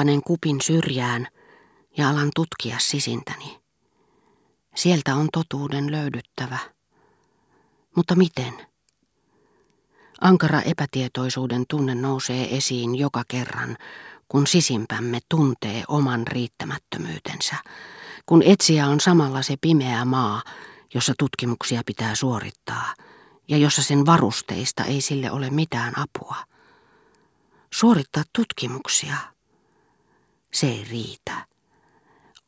panen kupin syrjään ja alan tutkia sisintäni. Sieltä on totuuden löydyttävä. Mutta miten? Ankara epätietoisuuden tunne nousee esiin joka kerran, kun sisimpämme tuntee oman riittämättömyytensä, kun etsiä on samalla se pimeä maa, jossa tutkimuksia pitää suorittaa ja jossa sen varusteista ei sille ole mitään apua. Suorittaa tutkimuksia. Se ei riitä.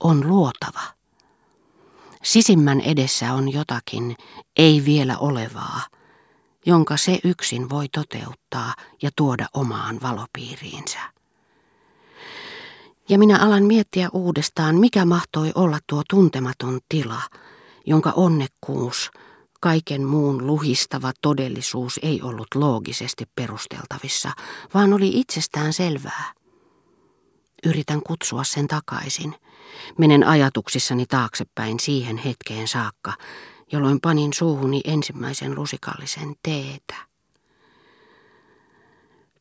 On luotava. Sisimmän edessä on jotakin, ei vielä olevaa, jonka se yksin voi toteuttaa ja tuoda omaan valopiiriinsä. Ja minä alan miettiä uudestaan, mikä mahtoi olla tuo tuntematon tila, jonka onnekkuus, kaiken muun luhistava todellisuus ei ollut loogisesti perusteltavissa, vaan oli itsestään selvää. Yritän kutsua sen takaisin. Menen ajatuksissani taaksepäin siihen hetkeen saakka, jolloin panin suuhuni ensimmäisen lusikallisen teetä.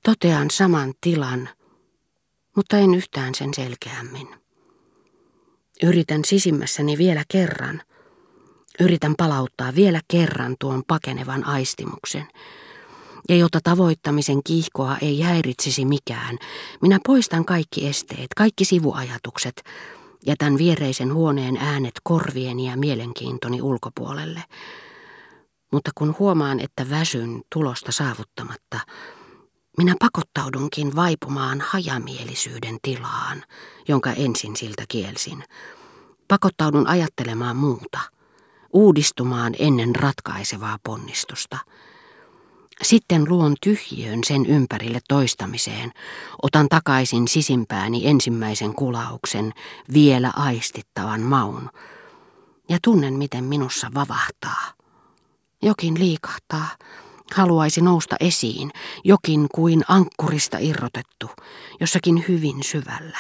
Totean saman tilan, mutta en yhtään sen selkeämmin. Yritän sisimmässäni vielä kerran. Yritän palauttaa vielä kerran tuon pakenevan aistimuksen. Ja jotta tavoittamisen kiihkoa ei häiritsisi mikään, minä poistan kaikki esteet, kaikki sivuajatukset, jätän viereisen huoneen äänet korvieni ja mielenkiintoni ulkopuolelle. Mutta kun huomaan, että väsyn tulosta saavuttamatta, minä pakottaudunkin vaipumaan hajamielisyyden tilaan, jonka ensin siltä kielsin. Pakottaudun ajattelemaan muuta, uudistumaan ennen ratkaisevaa ponnistusta. Sitten luon tyhjiön sen ympärille toistamiseen, otan takaisin sisimpääni ensimmäisen kulauksen, vielä aistittavan maun, ja tunnen miten minussa vavahtaa. Jokin liikahtaa, Haluaisi nousta esiin, jokin kuin ankkurista irrotettu, jossakin hyvin syvällä.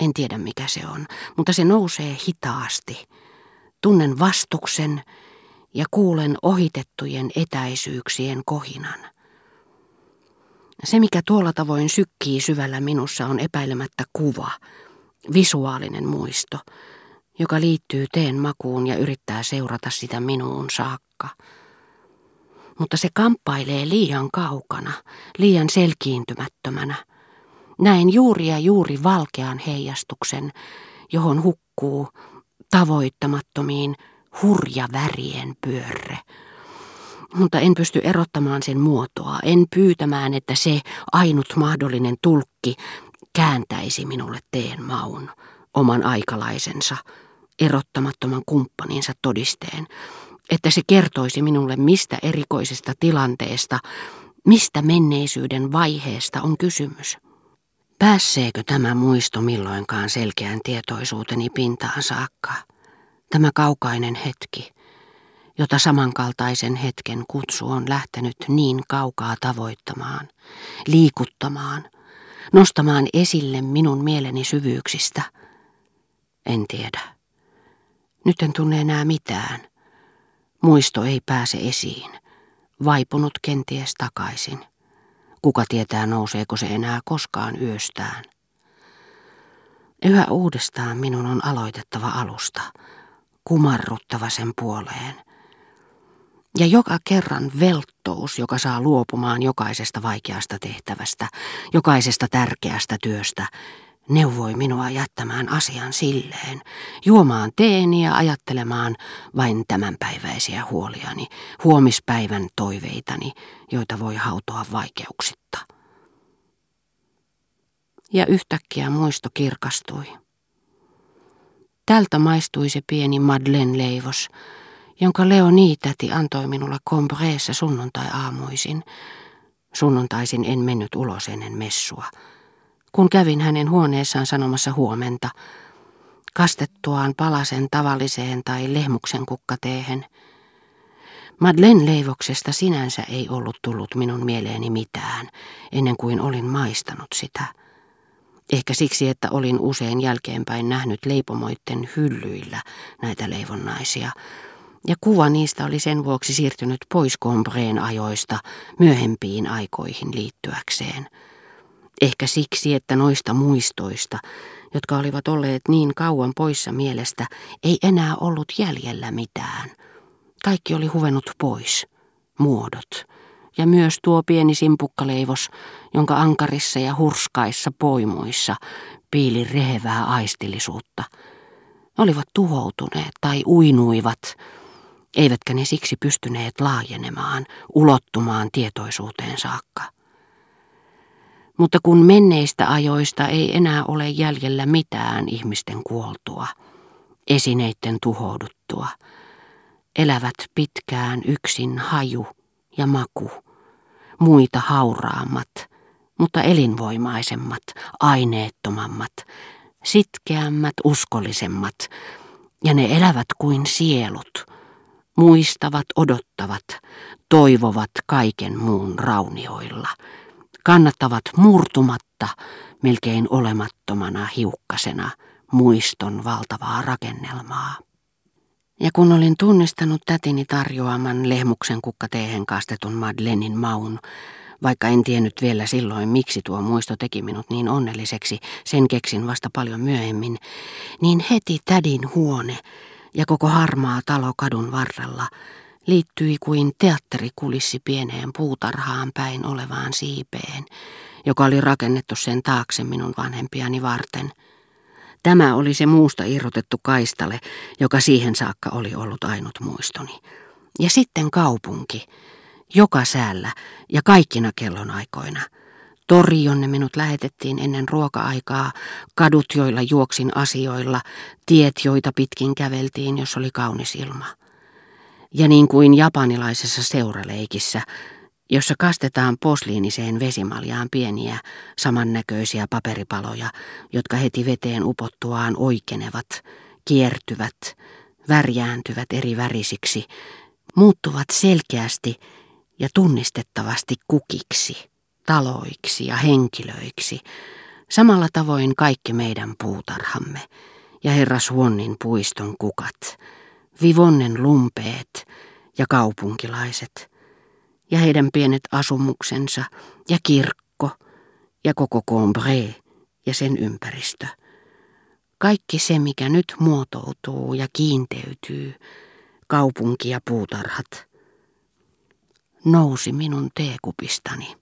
En tiedä mikä se on, mutta se nousee hitaasti. Tunnen vastuksen ja kuulen ohitettujen etäisyyksien kohinan. Se, mikä tuolla tavoin sykkii syvällä minussa, on epäilemättä kuva, visuaalinen muisto, joka liittyy teen makuun ja yrittää seurata sitä minuun saakka mutta se kamppailee liian kaukana, liian selkiintymättömänä. Näin juuri ja juuri valkean heijastuksen, johon hukkuu tavoittamattomiin hurja värien pyörre. Mutta en pysty erottamaan sen muotoa, en pyytämään, että se ainut mahdollinen tulkki kääntäisi minulle teen maun, oman aikalaisensa, erottamattoman kumppaninsa todisteen, että se kertoisi minulle mistä erikoisesta tilanteesta, mistä menneisyyden vaiheesta on kysymys. Pääseekö tämä muisto milloinkaan selkeän tietoisuuteni pintaan saakka? Tämä kaukainen hetki, jota samankaltaisen hetken kutsu on lähtenyt niin kaukaa tavoittamaan, liikuttamaan, nostamaan esille minun mieleni syvyyksistä. En tiedä. Nyt en tunne enää mitään. Muisto ei pääse esiin. Vaipunut kenties takaisin. Kuka tietää nouseeko se enää koskaan yöstään. Yhä uudestaan minun on aloitettava alusta, kumarruttava sen puoleen. Ja joka kerran velttous, joka saa luopumaan jokaisesta vaikeasta tehtävästä, jokaisesta tärkeästä työstä, neuvoi minua jättämään asian silleen, juomaan teeni ja ajattelemaan vain tämänpäiväisiä huoliani, huomispäivän toiveitani, joita voi hautoa vaikeuksitta. Ja yhtäkkiä muisto kirkastui. Tältä maistui se pieni Madeleine-leivos, jonka Leoni-täti antoi minulle Combreessa sunnuntai-aamuisin. Sunnuntaisin en mennyt ulos ennen messua kun kävin hänen huoneessaan sanomassa huomenta, kastettuaan palasen tavalliseen tai lehmuksen kukkateehen. Madlen leivoksesta sinänsä ei ollut tullut minun mieleeni mitään, ennen kuin olin maistanut sitä. Ehkä siksi, että olin usein jälkeenpäin nähnyt leipomoitten hyllyillä näitä leivonnaisia, ja kuva niistä oli sen vuoksi siirtynyt pois Combreen ajoista myöhempiin aikoihin liittyäkseen – Ehkä siksi, että noista muistoista, jotka olivat olleet niin kauan poissa mielestä, ei enää ollut jäljellä mitään. Kaikki oli huvennut pois. Muodot. Ja myös tuo pieni simpukkaleivos, jonka ankarissa ja hurskaissa poimuissa piili rehevää aistillisuutta. Olivat tuhoutuneet tai uinuivat, eivätkä ne siksi pystyneet laajenemaan, ulottumaan tietoisuuteen saakka. Mutta kun menneistä ajoista ei enää ole jäljellä mitään ihmisten kuoltua, esineiden tuhouduttua, elävät pitkään yksin haju ja maku, muita hauraammat, mutta elinvoimaisemmat, aineettomammat, sitkeämmät, uskollisemmat, ja ne elävät kuin sielut, muistavat, odottavat, toivovat kaiken muun raunioilla, kannattavat murtumatta, melkein olemattomana hiukkasena, muiston valtavaa rakennelmaa. Ja kun olin tunnistanut tätini tarjoaman lehmuksen kukkateehen kastetun Madlenin maun, vaikka en tiennyt vielä silloin, miksi tuo muisto teki minut niin onnelliseksi, sen keksin vasta paljon myöhemmin, niin heti tädin huone ja koko harmaa talo kadun varrella liittyi kuin teatterikulissi pieneen puutarhaan päin olevaan siipeen, joka oli rakennettu sen taakse minun vanhempiani varten – Tämä oli se muusta irrotettu kaistale, joka siihen saakka oli ollut ainut muistoni. Ja sitten kaupunki, joka säällä ja kaikkina kellonaikoina. Tori, jonne minut lähetettiin ennen ruoka-aikaa, kadut, joilla juoksin asioilla, tiet, joita pitkin käveltiin, jos oli kaunis ilma. Ja niin kuin japanilaisessa seuraleikissä, jossa kastetaan posliiniseen vesimaljaan pieniä, samannäköisiä paperipaloja, jotka heti veteen upottuaan oikenevat, kiertyvät, värjääntyvät eri värisiksi, muuttuvat selkeästi ja tunnistettavasti kukiksi, taloiksi ja henkilöiksi, samalla tavoin kaikki meidän puutarhamme ja herra Suonnin puiston kukat, Vivonnen lumpeet ja kaupunkilaiset – ja heidän pienet asumuksensa ja kirkko ja koko Combré ja sen ympäristö. Kaikki se, mikä nyt muotoutuu ja kiinteytyy, kaupunki ja puutarhat, nousi minun teekupistani.